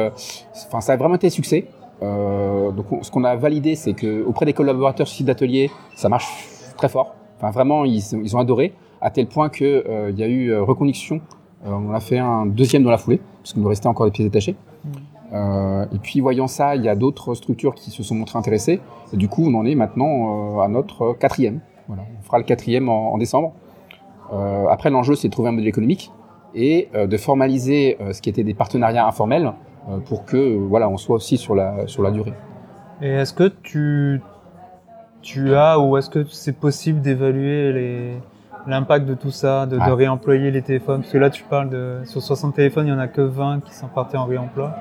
enfin ça a vraiment été un succès. Euh, donc on, ce qu'on a validé c'est que auprès des collaborateurs sur site d'atelier ça marche très fort. Enfin vraiment ils, ils ont adoré à tel point que euh, y a eu euh, reconduction. Euh, on a fait un deuxième dans la foulée parce qu'il nous restait encore des pièces détachées. Mmh. Euh, et puis voyant ça, il y a d'autres structures qui se sont montrées intéressées. Et du coup, on en est maintenant à notre quatrième. Voilà, on fera le quatrième en, en décembre. Après, l'enjeu, c'est de trouver un modèle économique et de formaliser ce qui était des partenariats informels pour que voilà, on soit aussi sur la sur la durée. Et est-ce que tu tu as ou est-ce que c'est possible d'évaluer les l'impact de tout ça, de, ah. de, réemployer les téléphones? Parce que là, tu parles de sur 60 téléphones, il y en a que 20 qui sont partis en réemploi.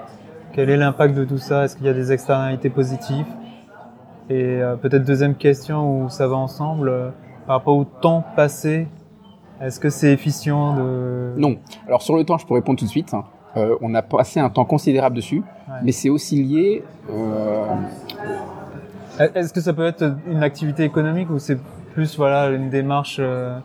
Quel est l'impact de tout ça? Est-ce qu'il y a des externalités positives? Et euh, peut-être deuxième question où ça va ensemble, euh, par rapport au temps passé, est-ce que c'est efficient de... Non. Alors sur le temps, je peux répondre tout de suite. Euh, on a passé un temps considérable dessus, ouais. mais c'est aussi lié... Euh... Est-ce que ça peut être une activité économique ou c'est plus voilà une démarche euh,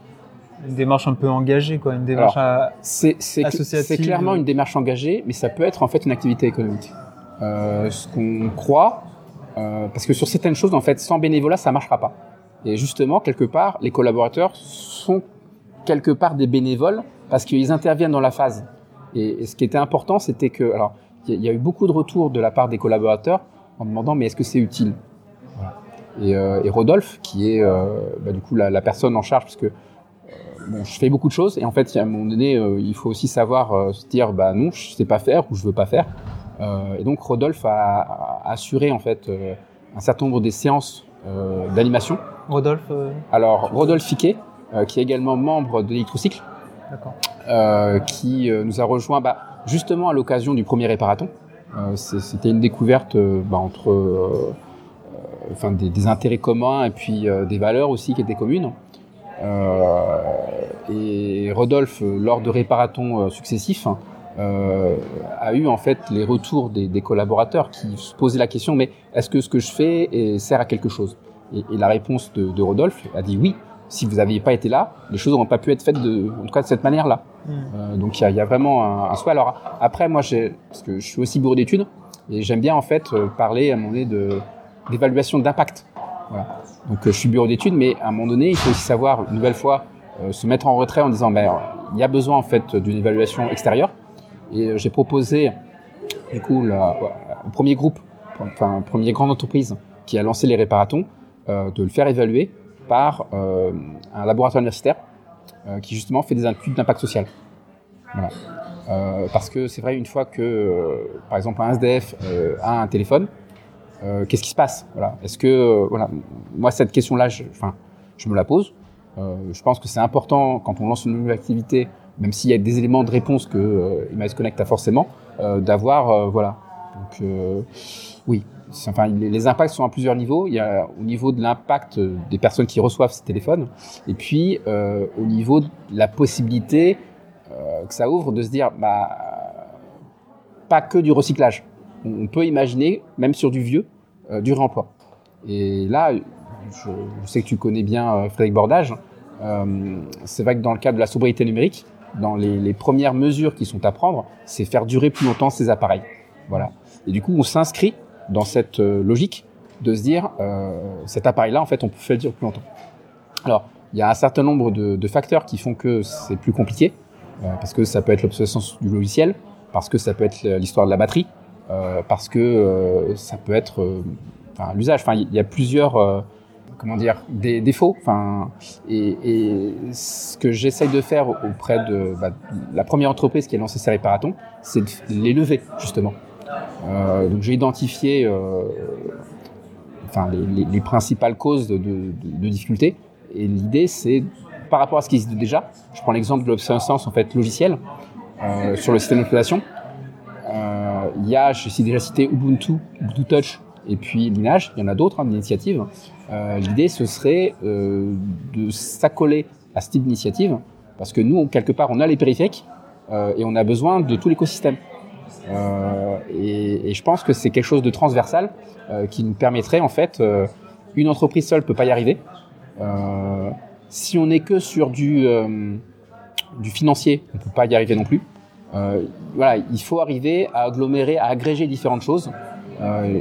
une démarche un peu engagée quoi, une démarche Alors, c'est c'est clairement une démarche engagée, mais ça peut être en fait une activité économique. Euh, ce qu'on croit, parce que sur certaines choses, en fait, sans bénévolat, ça marchera pas. Et justement, quelque part, les collaborateurs sont quelque part des bénévoles parce qu'ils interviennent dans la phase. Et, ce qui était important, c'était que, alors, il y, a eu beaucoup de retours de la part des collaborateurs en demandant, mais est-ce que c'est utile? Euh, et, Rodolphe, qui est euh, bah, du coup la, personne en charge, parce que euh, bon, je fais beaucoup de choses, et en fait, à un moment donné, il faut aussi savoir se dire, bah non, je sais pas faire ou je veux pas faire. et donc Rodolphe a, assuré en fait un certain nombre des séances d'animation. Rodolphe. Alors Rodolphe Fiquet, qui est également membre de l'électrocycle, qui nous a rejoint bah, justement à l'occasion du premier réparaton. C'était une découverte bah, entre enfin des, intérêts communs et puis euh, des valeurs aussi qui étaient communes. Euh, et Rodolphe, lors de réparatons euh, successifs, a eu en fait les retours des, collaborateurs qui se posaient la question mais est-ce que ce que je fais sert à quelque chose? Et, la réponse de, Rodolphe a dit oui. Si vous n'aviez pas été là, les choses n'auraient pas pu être faites de, en tout cas de cette manière-là. Hmm. donc il y, a vraiment un, un souhait. Alors après, moi, parce que je suis aussi bourreau d'études et j'aime bien en fait parler à moment donné de d'évaluation d'impact. Voilà. Donc euh, je suis bureau d'études, mais à un moment donné, il faut aussi savoir une nouvelle fois euh, se mettre en retrait en disant ben, il y a besoin en fait d'une évaluation extérieure. Et euh, j'ai proposé du coup la, au premier groupe, enfin premier grande entreprise qui a lancé les réparatons, de le faire évaluer par un laboratoire universitaire qui justement fait des études d'impact social. Voilà. parce que c'est vrai une fois que par exemple un SDF a un téléphone, qu'est-ce qui se passe? Voilà. Est-ce que euh, voilà, moi cette question-là, enfin, je me la pose. Euh, je pense que c'est important quand on lance une nouvelle activité, même s'il y a des éléments de réponse que euh, Connect a forcément, d'avoir voilà. Donc oui, enfin les, les, impacts sont à plusieurs niveaux. Il y a au niveau de l'impact des personnes qui reçoivent ces téléphones, et puis au niveau de la possibilité que ça ouvre de se dire bah pas que du recyclage on peut imaginer, même sur du vieux, euh, du réemploi. Et là, je, sais que tu connais bien euh, Frédéric Bordage. Euh, c'est vrai que dans le cadre de la sobriété numérique, dans les, premières mesures qui sont à prendre, c'est faire durer plus longtemps ces appareils. Voilà. Et du coup, on s'inscrit dans cette logique de se dire, cet appareil-là, en fait, on peut faire durer plus longtemps. Alors, il y a un certain nombre de, facteurs qui font que c'est plus compliqué, parce que ça peut être l'obsolescence du logiciel, parce que ça peut être l'histoire de la batterie, parce que euh, ça peut être euh, l'usage. Enfin, il y a plusieurs comment dire des défauts. Enfin et, et, ce que j'essaye de faire auprès de bah, la première entreprise qui a lancé ces réparatons c'est de les lever justement. Euh, donc j'ai identifié euh, enfin les, les, les, principales causes de, de, de difficultés. Et l'idée c'est par rapport à ce qui existe déjà je prends l'exemple de l'obsolescence en fait logicielle euh, sur le système d'exploitation il y a, je suis déjà cité Ubuntu, Ubuntu Touch et puis Linage, il y en a d'autres, hein, d'initiatives. Euh, L'idée, ce serait euh, de s'accoler à ce type d'initiative, parce que nous, quelque part, on a les périphériques euh, et on a besoin de tout l'écosystème. Euh, et, je pense que c'est quelque chose de transversal euh, qui nous permettrait, en fait, euh, une entreprise seule peut pas y arriver. si on n'est que sur du, du financier, on peut pas y arriver non plus. Euh, voilà, il faut arriver à agglomérer, à agréger différentes choses. Euh,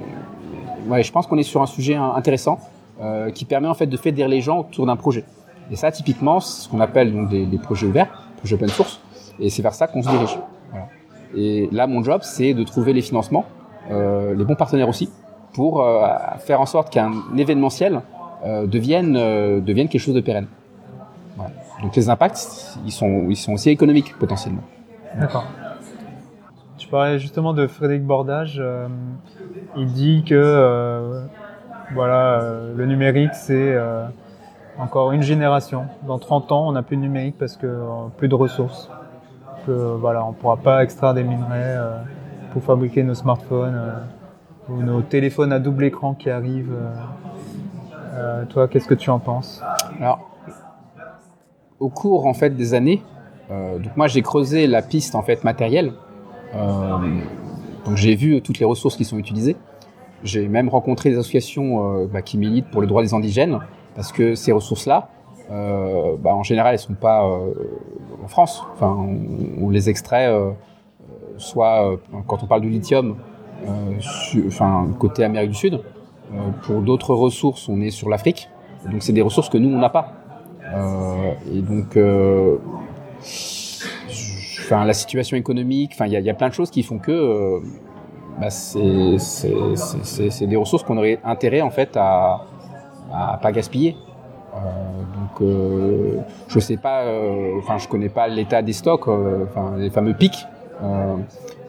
je pense qu'on est sur un sujet intéressant euh, qui permet en fait de fédérer les gens autour d'un projet. Et ça, typiquement, c'est ce qu'on appelle donc des, projets ouverts, projets open source, et c'est vers ça qu'on se dirige. Et là, mon job, c'est de trouver les financements, euh, les bons partenaires aussi, pour faire en sorte qu'un événementiel devienne, devienne quelque chose de pérenne. Donc les impacts, ils sont, ils sont aussi économiques potentiellement. D'accord. Tu parlais justement de Frédéric Bordage. Euh, il dit que euh, voilà, euh, le numérique, c'est encore une génération. Dans 30 ans, on n'a plus de numérique parce que plus de ressources. Voilà, on pourra pas extraire des minerais pour fabriquer nos smartphones ou nos téléphones à double écran qui arrivent. toi, qu'est-ce que tu en penses? Alors, au cours en fait des années, donc moi j'ai creusé la piste en fait matérielle. Euh, j'ai vu toutes les ressources qui sont utilisées. J'ai même rencontré des associations euh, bah, qui militent pour le droit des indigènes parce que ces ressources-là, euh, bah, en général, elles sont pas euh, en France. Enfin, on, les extrait euh, soit quand on parle du lithium, enfin côté Amérique du Sud, pour d'autres ressources, on est sur l'Afrique. Donc c'est des ressources que nous on n'a pas. et donc enfin la situation économique, enfin il y a, y a, plein de choses qui font que euh, bah, c'est des ressources qu'on aurait intérêt en fait à, à pas gaspiller. Euh, donc euh, je sais pas, euh, enfin je connais pas l'état des stocks, enfin les fameux pics,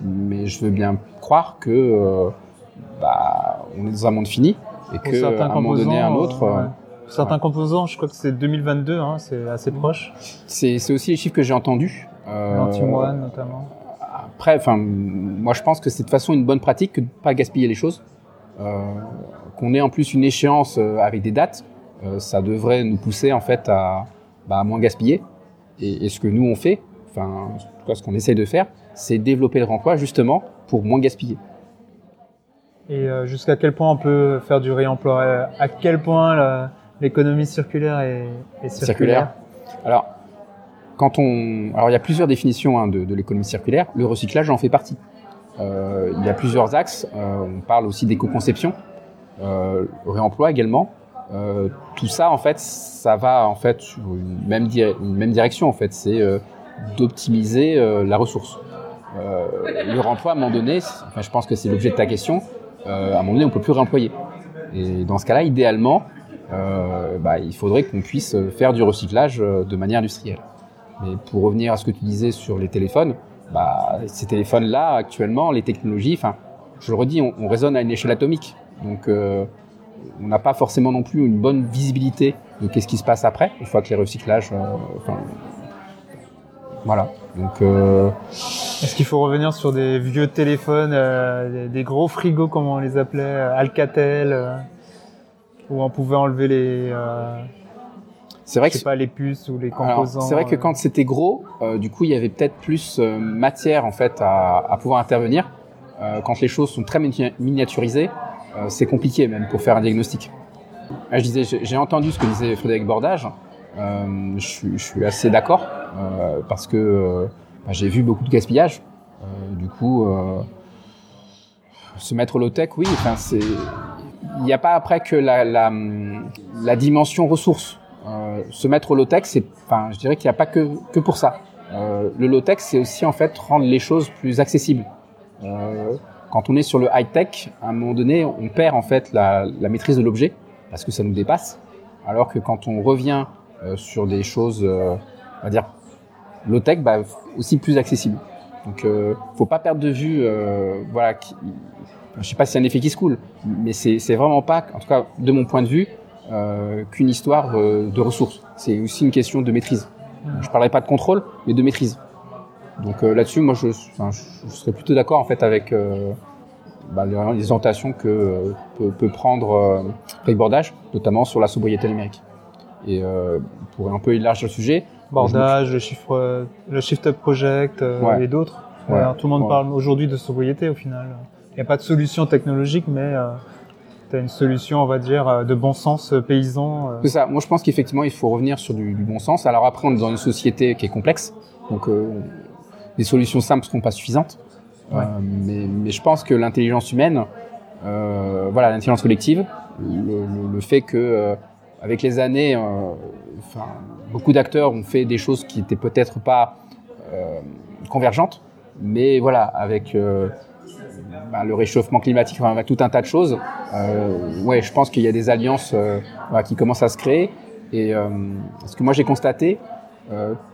mais je veux bien croire que bah, on est dans un monde fini et que à un moment donné un autre. Certains composants, je crois que c'est 2022, hein, c'est assez proche. C'est aussi les chiffres que j'ai entendus. Euh, L'antimoine notamment. Après, enfin, moi je pense que c'est de toute façon une bonne pratique que de pas gaspiller les choses. Euh, qu'on ait en plus une échéance euh, avec des dates, euh, ça devrait nous pousser en fait à, bah, à moins gaspiller. Et, et, ce que nous on fait, enfin, en tout cas ce qu'on essaye de faire, c'est développer le remploi justement pour moins gaspiller. Et jusqu'à quel point on peut faire du réemploi? À quel point l'économie circulaire est, est circulaire, Alors, quand on, alors il y a plusieurs définitions hein, de, l'économie circulaire. Le recyclage en fait partie. Euh, il y a plusieurs axes. Euh, on parle aussi d'éco-conception, euh, réemploi également. Euh, tout ça, en fait, ça va en fait sur une même, direction. En fait, c'est d'optimiser la ressource. le réemploi, à un moment donné, enfin, je pense que c'est l'objet de ta question. à un moment donné, on peut plus réemployer. Et dans ce cas-là, idéalement, bah, il faudrait qu'on puisse faire du recyclage de manière industrielle. Mais pour revenir à ce que tu disais sur les téléphones, bah, ces téléphones-là, actuellement, les technologies, je le redis, on, on, raisonne à une échelle atomique. Donc, euh, on n'a pas forcément non plus une bonne visibilité de qu'est-ce qui se passe après, une fois que les recyclages. Euh, voilà. Euh... Est-ce qu'il faut revenir sur des vieux téléphones, euh, des, des, gros frigos, comme on les appelait, euh, Alcatel, euh, où on pouvait enlever les c'est vrai que pas les puces ou les composants. C'est vrai que quand c'était gros, euh, du coup, il y avait peut-être plus euh, matière en fait à, à pouvoir intervenir. Euh, quand les choses sont très miniaturisées, euh, c'est compliqué même pour faire un diagnostic. je disais, j'ai entendu ce que disait Frédéric Bordage. Euh, je, suis, je, suis assez d'accord parce que bah, j'ai vu beaucoup de gaspillage. du coup, se mettre low tech, oui. Enfin, c'est il n'y a pas après que la, la, dimension ressources. Euh, se mettre au low-tech, enfin, je dirais qu'il n'y a pas que, que pour ça. Euh, le low-tech, c'est aussi en fait rendre les choses plus accessibles. Euh, quand on est sur le high-tech, à un moment donné, on perd en fait la, la maîtrise de l'objet parce que ça nous dépasse. Alors que quand on revient sur des choses, on va dire low-tech, bah, aussi plus accessibles. Donc, faut pas perdre de vue, voilà. Je sais pas si c'est un effet qui se coule, mais c'est, vraiment pas, en tout cas de mon point de vue, euh, qu'une histoire euh, de ressources. C'est aussi une question de maîtrise. Je parlerai pas de contrôle, mais de maîtrise. Donc euh, là-dessus, moi, je, enfin, je, serais plutôt d'accord en fait avec euh, bah, les, orientations que peut, peut, prendre euh, Bordage, notamment sur la sobriété numérique. Et pour un peu élargir le sujet, Bordage, le chiffre, le Shift Up Project ouais. et d'autres. Ouais. tout le monde ouais. parle aujourd'hui de sobriété au final. Il n'y a pas de solution technologique, mais tu as une solution, on va dire, de bon sens paysan. C'est ça. Moi, je pense qu'effectivement, il faut revenir sur du, du, bon sens. Alors après, on est dans une société qui est complexe, donc euh, les solutions simples seront pas suffisantes. Ouais. Euh, mais, mais, je pense que l'intelligence humaine, euh, voilà, l'intelligence collective, le, le, le, fait que euh, avec les années, euh, enfin, beaucoup d'acteurs ont fait des choses qui étaient peut-être pas euh, convergentes, mais voilà, avec bah, le réchauffement climatique, enfin, tout un tas de choses. Euh, ouais, je pense qu'il y a des alliances euh, voilà, qui commencent à se créer. Et euh, ce que moi j'ai constaté,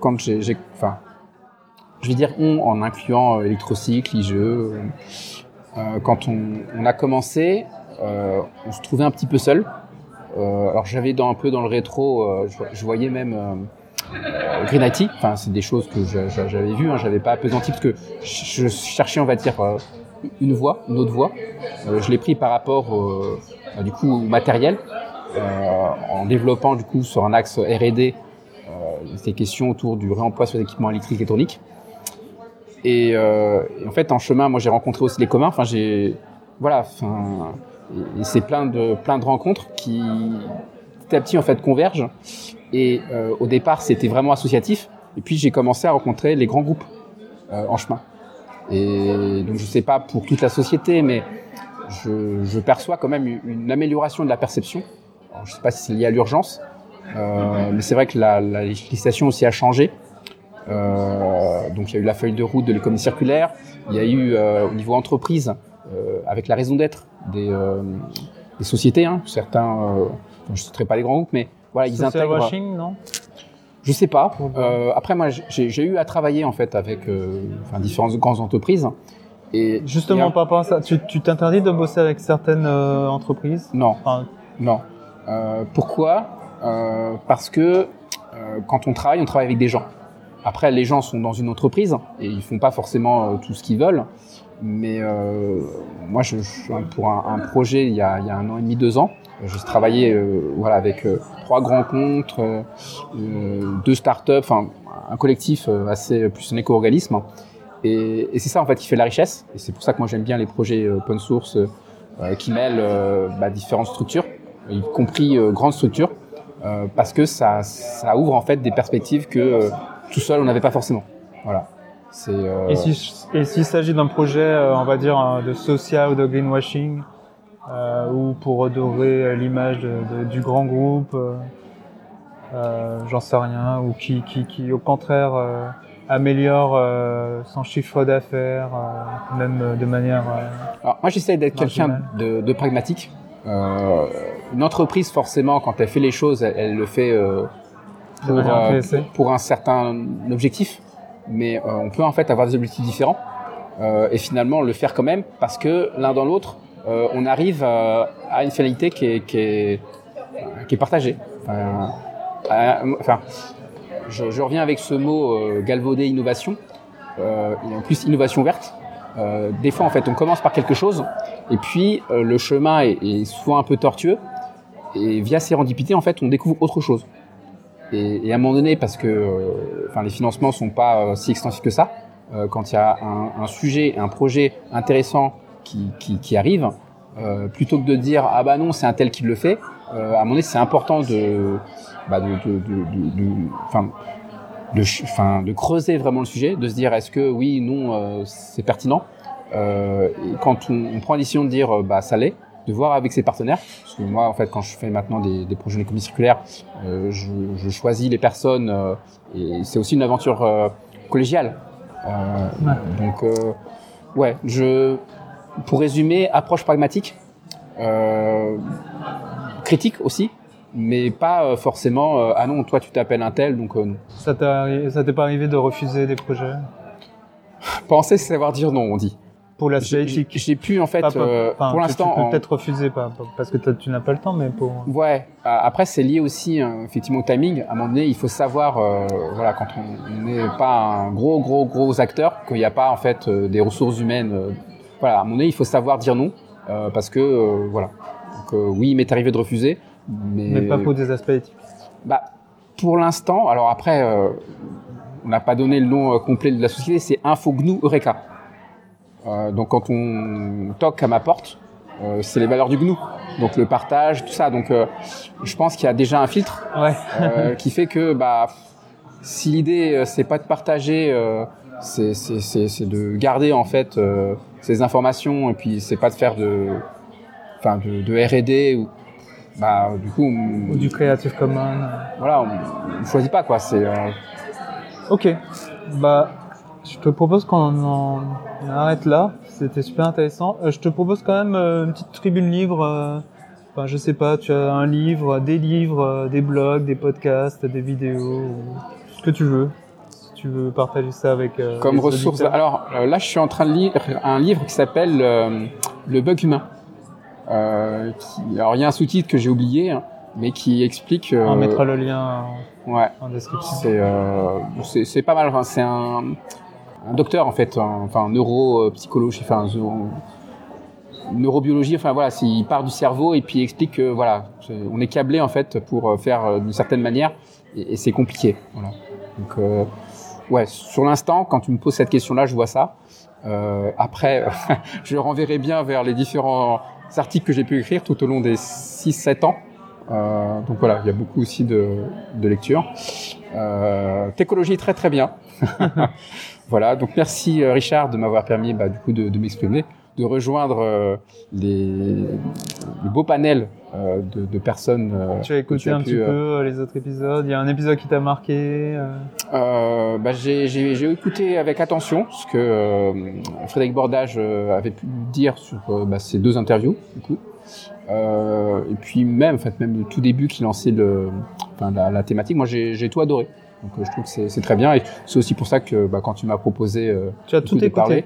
quand j'ai, enfin, je vais dire on en incluant électrocycle, IGE, euh, quand on, a commencé, on se trouvait un petit peu seul. alors j'avais un peu dans le rétro, je, voyais même Green IT. Enfin, c'est des choses que j'avais vues. Hein, j'avais pas appesanti parce que je cherchais, on va dire, une voie, une autre voie. Euh, je l'ai pris par rapport euh, du coup au matériel, en développant du coup sur un axe R&D ces questions autour du réemploi sur les équipements électriques et électroniques. Et, en fait, en chemin, moi, j'ai rencontré aussi les communs. Enfin, j'ai voilà. Enfin, c'est plein de plein de rencontres qui petit à petit en fait convergent. Et euh, au départ, c'était vraiment associatif. Et puis j'ai commencé à rencontrer les grands groupes euh, en chemin. Et donc je sais pas pour toute la société, mais je, je, perçois quand même une amélioration de la perception. Alors, je ne sais pas si c'est lié à l'urgence, euh, mais c'est vrai que la, la, législation aussi a changé. Euh, donc il y a eu la feuille de route de l'économie circulaire, il y a eu euh, au niveau entreprise, avec la raison d'être des, des, sociétés, hein, certains, je ne citerai pas les grands groupes, mais voilà, ils intègrent. washing, non? Je sais pas. Euh, après, moi, j'ai eu à travailler en fait avec euh, enfin, différentes grandes entreprises. Et justement, à ça, tu t'interdis de bosser avec certaines euh, entreprises? Non. Enfin, non. Euh, pourquoi? Parce que quand on travaille, on travaille avec des gens. Après, les gens sont dans une entreprise et ils font pas forcément tout ce qu'ils veulent. Mais moi, je, je, pour un, un projet il y, a, il y, a, un an et demi, deux ans, je travaillais voilà avec trois grands comptes, euh, deux startups, enfin un collectif assez plus un éco-organisme. Et, et c'est ça en fait qui fait la richesse. Et c'est pour ça que moi j'aime bien les projets open source euh, qui mêlent euh, bah, différentes structures, y compris grandes structures, parce que ça, ça ouvre en fait des perspectives que tout seul on n'avait pas forcément. Voilà. Et s'il si, s'agit d'un projet, on va dire, de social ou de greenwashing, euh, ou pour redorer l'image de, de, du grand groupe, euh, euh, j'en sais rien, ou qui, qui, qui au contraire euh, améliore son chiffre d'affaires, même de manière. Alors moi j'essaie d'être quelqu'un de, de, pragmatique. une entreprise forcément quand elle fait les choses, elle, elle le fait pour, pour un certain objectif, mais on peut en fait avoir des objectifs différents. et finalement le faire quand même parce que l'un dans l'autre euh, on arrive euh, à une finalité qui est, partagée. Euh, je, reviens avec ce mot euh, galvaudé innovation, et en plus innovation verte. des fois, en fait, on commence par quelque chose, et puis le chemin est, est, souvent un peu tortueux, et via sérendipité, en fait, on découvre autre chose. Et, à un moment donné, parce que enfin, les financements sont pas si extensifs que ça, quand il y a un sujet, un projet intéressant qui, qui, euh, plutôt que de dire ah bah non c'est un tel qui le fait, euh, à mon avis c'est important de, bah de, de, de, enfin, de, enfin, de creuser vraiment le sujet, de se dire est-ce que oui non euh, c'est pertinent. Et quand on, on prend la décision de dire bah ça l'est, de voir avec ses partenaires. Parce que moi, en fait, quand je fais maintenant des, des projets d'économie circulaire, euh, je, je, choisis les personnes euh, et c'est aussi une aventure euh, collégiale. Ouais. Donc, ouais, je, pour résumer, approche pragmatique, euh, critique aussi, mais pas forcément euh, ah non toi tu t'appelles un tel donc euh. Ça t'est pas arrivé de refuser des projets? Penser c'est savoir dire non on dit. Pour l'aspect éthique. J'ai pu en fait euh, enfin, pour l'instant. Tu peux en... peut-être refuser pas parce que tu n'as pas le temps mais pour. Ouais. Après c'est lié aussi hein, effectivement au timing. À un moment donné il faut savoir voilà quand on n'est pas un gros gros gros acteur qu'il n'y a pas en fait des ressources humaines voilà, à mon avis, il faut savoir dire non, euh, parce que, euh, voilà. Donc, euh, oui, il m'est arrivé de refuser, mais... Mais pas pour des aspects éthiques Bah, pour l'instant, alors après, on n'a pas donné le nom complet de la société, c'est InfoGNU Eureka. donc, quand on toque à ma porte, c'est les valeurs du GNU. Donc, le partage, tout ça. Donc, je pense qu'il y a déjà un filtre ouais. qui fait que, bah, si l'idée, c'est pas de partager c'est de garder en fait ces informations et puis c'est pas de faire de enfin de, de R&D ou bah du coup on, ou du Creative Commons. voilà on, on choisit pas quoi c'est euh... ok. Bah je te propose qu'on en arrête là. C'était super intéressant. Euh, je te propose quand même euh, une petite tribune livre euh, enfin je sais pas tu as un livre des livres des blogs des podcasts des vidéos ce que tu veux tu veux partager ça avec euh, comme ressources alors euh, là je suis en train de lire un livre qui s'appelle euh, le bug humain. Euh, qui, alors il y a un sous-titre que j'ai oublié hein, mais qui explique on mettra le lien ouais. en description. C'est c'est pas mal enfin, c'est un, un docteur en fait un, enfin neuropsychologie enfin neurobiologie enfin voilà il part du cerveau et puis il explique que voilà on est câblé en fait pour faire d'une certaine manière et, et c'est compliqué. Voilà. Donc euh, ouais, sur l'instant, quand tu me poses cette question-là, je vois ça. Euh, après, je renverrai bien vers les différents articles que j'ai pu écrire tout au long des 6-7 ans. Euh, donc voilà, il y a beaucoup aussi de, de lecture. Euh, Técologie, très très bien. voilà, donc merci Richard de m'avoir permis bah, du coup de, de m'exprimer. De rejoindre euh, les, le beau panel euh, de, de, personnes. Euh, tu as écouté un petit peu les autres épisodes. Il y a un épisode qui t'a marqué. bah, j'ai écouté avec attention ce que Frédéric Bordage avait pu dire sur bah, ces deux interviews. Du coup. et puis même, en fait, même le tout début qui lançait le, enfin, la, la thématique, moi j'ai tout adoré. Donc je trouve que c'est très bien et c'est aussi pour ça que bah, quand tu m'as proposé tu as tout écouté. Parler,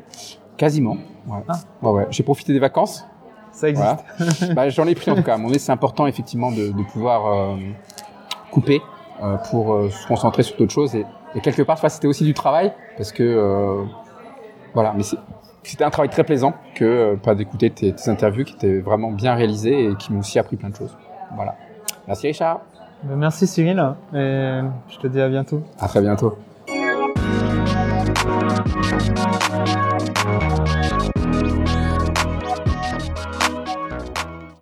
quasiment. Ouais. Ah. ouais, ouais. J'ai profité des vacances. Ça existe. bah, J'en ai pris en tout cas. À mon c'est important effectivement de, de pouvoir euh, couper euh, pour euh, se concentrer sur d'autres choses. Et, et, quelque part, c'était aussi du travail parce que voilà. Mais c'était un travail très plaisant que pas d'écouter tes, tes, interviews qui étaient vraiment bien réalisées et qui m'ont aussi appris plein de choses. Voilà. Merci Richard. Merci Cyril et je te dis à bientôt. À très bientôt.